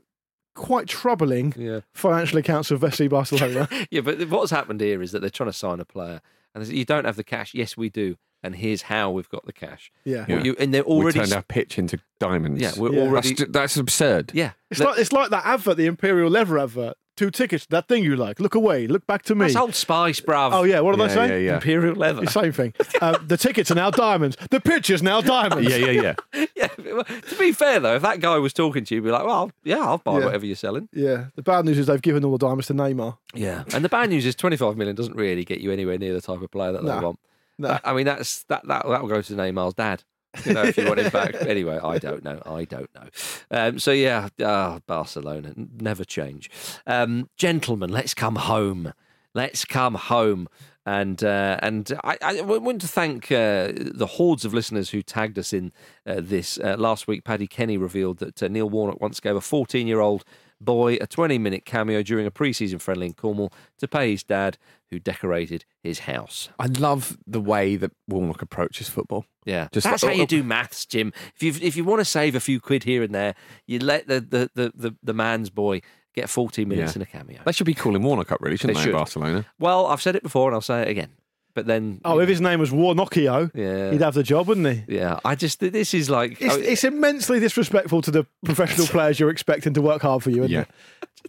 quite troubling Yeah. financial accounts of FC Barcelona. Yeah, but what's happened here is that they're trying to sign a player, and they say, you don't have the cash. Yes, we do, and here's how we've got the cash. Yeah. Yeah. you, and they're We already. turned our pitch into diamonds. Yeah, we're Yeah. already. That's, that's absurd. yeah, It's Let- like it's like that advert, the Imperial Leather advert. Two tickets, that thing you like. Look away. Look back to me. that's Old Spice, bruv. Oh yeah, what did I Yeah, say? yeah, yeah. Imperial leather. The same thing. Uh, the tickets are now diamonds. The picture's now diamonds. Yeah, yeah, yeah. yeah. To be fair though, if that guy was talking to you, you'd be like, well, yeah, I'll buy Yeah. whatever you're selling. Yeah. The bad news is they've given all the diamonds to Neymar. Yeah. And the bad news is 25 million doesn't really get you anywhere near the type of player that No. they want. No. That- I mean, that's that that that will go to Neymar's dad. You know, if you want him back. Anyway, I don't know. I don't know. Um, so yeah, uh, Barcelona never change. Um, gentlemen, let's come home. Let's come home. And uh, and I, I want to thank uh, the hordes of listeners who tagged us in uh, this uh, last week. Paddy Kenny revealed that uh, Neil Warnock once gave a 14 year old boy a 20 minute cameo during a pre season friendly in Cornwall to pay his dad, who decorated his house. I love the way that Warnock approaches football. Yeah, Just that's like- how you oh, do maths, Jim. If you if you want to save a few quid here and there, you let the the the, the, the man's boy get 14 minutes Yeah. in a cameo. They should be calling Warnock up, really, shouldn't They they, should. Barcelona? Well, I've said it before and I'll say it again. But then, Oh, if his name was Warnockio, yeah, he'd have the job, wouldn't he? yeah. I just this is like It's, oh, it's immensely disrespectful to the professional players you're expecting to work hard for you, isn't Yeah. it?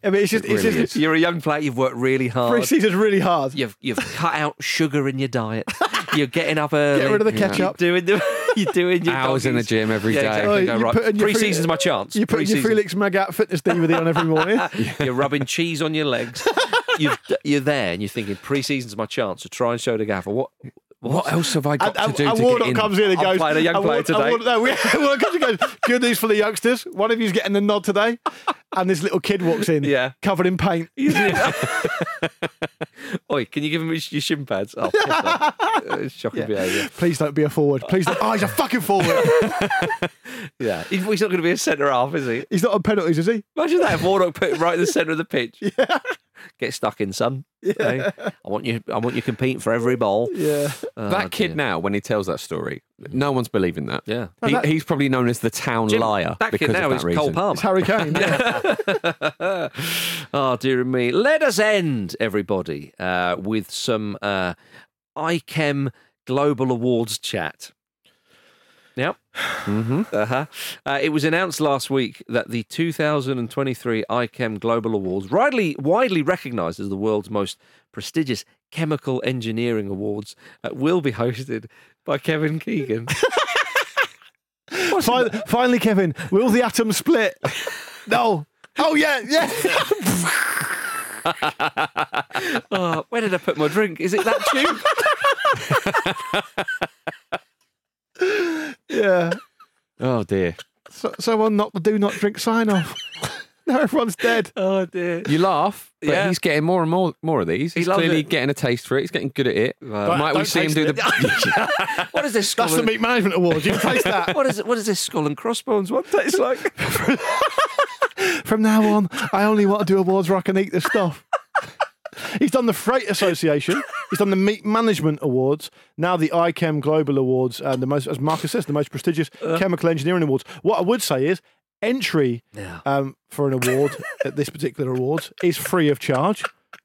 I mean, it's just, It it's really just is. you're a young player. You've worked really hard. pre-season's really hard. You've you've cut out sugar in your diet. You're getting up early. Get rid of the You're ketchup. doing the you're doing your Hours in the gym every day. yeah. Exactly. Oh, you right. put in your free- Pre-season's my chance. You put your Pre-season. Felix Magath fitness DVD on every morning. You're rubbing cheese on your legs. You've, you're there and you're thinking pre-season's my chance to try and show the gaffer what. What else have I got And, to do and to Warnock in? comes in and goes, playing a young player today. Warnock- no, we- Warnock comes in and goes, good news for the youngsters. One of you's getting the nod today. And this little kid walks in, Yeah. covered in paint. Oi, can you give him his, your shin pads? Oh, off. Uh, shocking behaviour. Please don't be a forward. Please don't. Oh, he's a fucking forward. Yeah, he's not going to be a centre half, is he? he's not on penalties, is he? Imagine that if Warnock put him right in the centre of the pitch. Get stuck in, son. Eh? I want you. I want you competing for every ball. Yeah. Oh, that kid dear. now, when he tells that story, no one's believing that. Yeah. He, that- he's probably known as the town Jim, liar that because kid now of is that Cole reason. Palmer. It's Harry Kane. oh, dear me. Let us end, everybody, uh, with some uh, ICHEM Global Awards chat. Yep. Mm-hmm. Uh-huh. Uh, it was announced last week that the 2023 ICHEM Global Awards, widely, widely recognised as the world's most prestigious chemical engineering awards, uh, will be hosted by Kevin Keegan. Fin- finally, Kevin, will the atom split? no. Oh, yeah, yeah. oh, where did I put my drink? Is it that tube? yeah. Oh dear. So, someone knocked the do not drink sign off. now everyone's dead. oh, dear. You laugh, but Yeah. he's getting more and more more of these. He's loves clearly it. getting a taste for it. He's getting good at it. Well, Might we don't see him taste do it. the? what is this skull That's the and, Meat Management Award. You can taste that. what is it? What is this skull and crossbones one taste like? From now on, I only want to do awards where I can eat the stuff. He's done the Freight Association. He's done the Meat Management Awards. Now the ICHEM Global Awards, and the most, as Marcus says, the most prestigious chemical engineering awards. What I would say is entry Yeah. um, for an award at this particular awards is free of charge.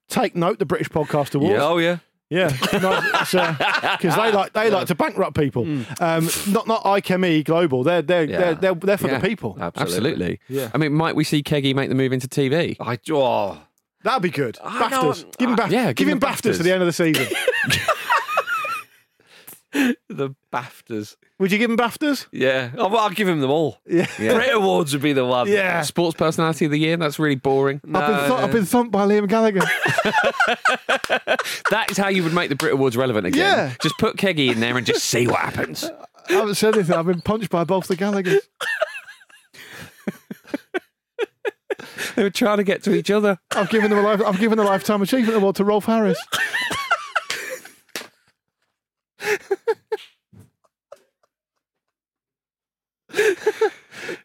Take note, the British Podcast Awards. Yeah, oh yeah. Yeah, because they like they like to bankrupt people. Um, not not IChemE Global. They're they're Yeah. they're, they're, they're for Yeah. the people. Absolutely. Yeah. I mean, might we see Keggy make the move into TV? I oh, That'd be good. I know, BAFTAs. Um, give him uh, BAFTAs. yeah, give, give him him BAFTAs, BAFTAs. to the end of the season. the BAFTAs. Would you give him BAFTAs? Yeah, oh, well, I'll give him them all. Yeah. Brit Awards would be the one. Yeah. Sports personality of the year. That's really boring. I've, been th- I've been thumped by Liam Gallagher. That is how you would make the Brit Awards relevant again. Yeah. Just put Keggy in there and just see what happens. I haven't said anything. I've been punched by both the Gallaghers. They were trying to get to each other. I've given them a life, I've given a lifetime achievement award to Rolf Harris.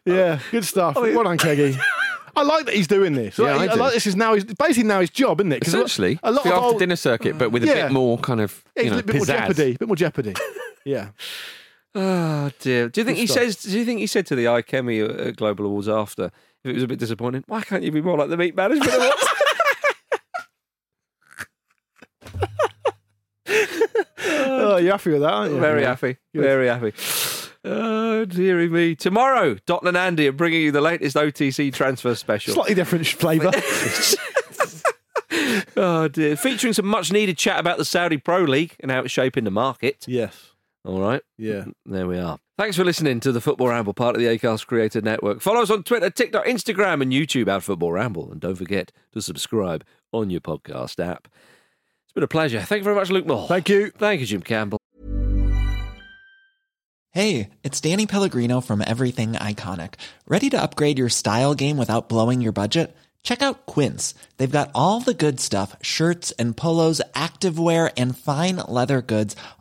yeah, good stuff. Well done, Keggy. I like that he's doing this. Yeah, I do. like this is now his basically now his job, isn't it? a lot- Essentially, a lot the of after old, dinner circuit, but with a Yeah. bit more kind of you he's know, a bit more pizzazz. jeopardy, a bit more jeopardy. yeah. Oh dear. Do you think Good he stuff. says? Do you think he said to the IChemE uh, Global Awards after if it was a bit disappointing? Why can't you be more like the Meat Management Awards? Oh, oh, you're happy with that, aren't you? Very Yeah. happy. Good. Very happy. Oh, dearie me. Tomorrow, Dotton and Andy are bringing you the latest OTC transfer special. Slightly different flavour. oh, dear. Featuring some much needed chat about the Saudi Pro League and how it's shaping the market. yes. All right. Yeah. There we are. Thanks for listening to the Football Ramble, part of the Acast Creator Network. Follow us on Twitter, TikTok, Instagram, and YouTube at Football Ramble. And don't forget to subscribe on your podcast app. It's been a pleasure. Thank you very much, Luke Moore. Thank you. Thank you, Jim Campbell. Hey, it's Danny Pellegrino from Everything Iconic. Ready to upgrade your style game without blowing your budget? Check out Quince. They've got all the good stuff shirts and polos, activewear, and fine leather goods,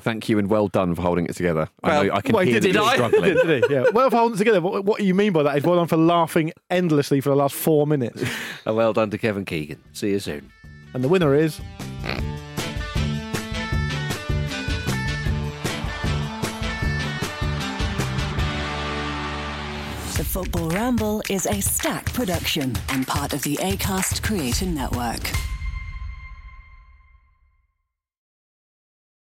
Thank you and well done for holding it together. I Well, know I can Well, he hear did, that did you're I? struggling. Did he? Yeah. Well, for holding it together, what, what do you mean by that is well done for laughing endlessly for the last four minutes. And well done to Kevin Keegan. See you soon. And the winner is. The Football Ramble is a stack production and part of the ACAST Creator Network.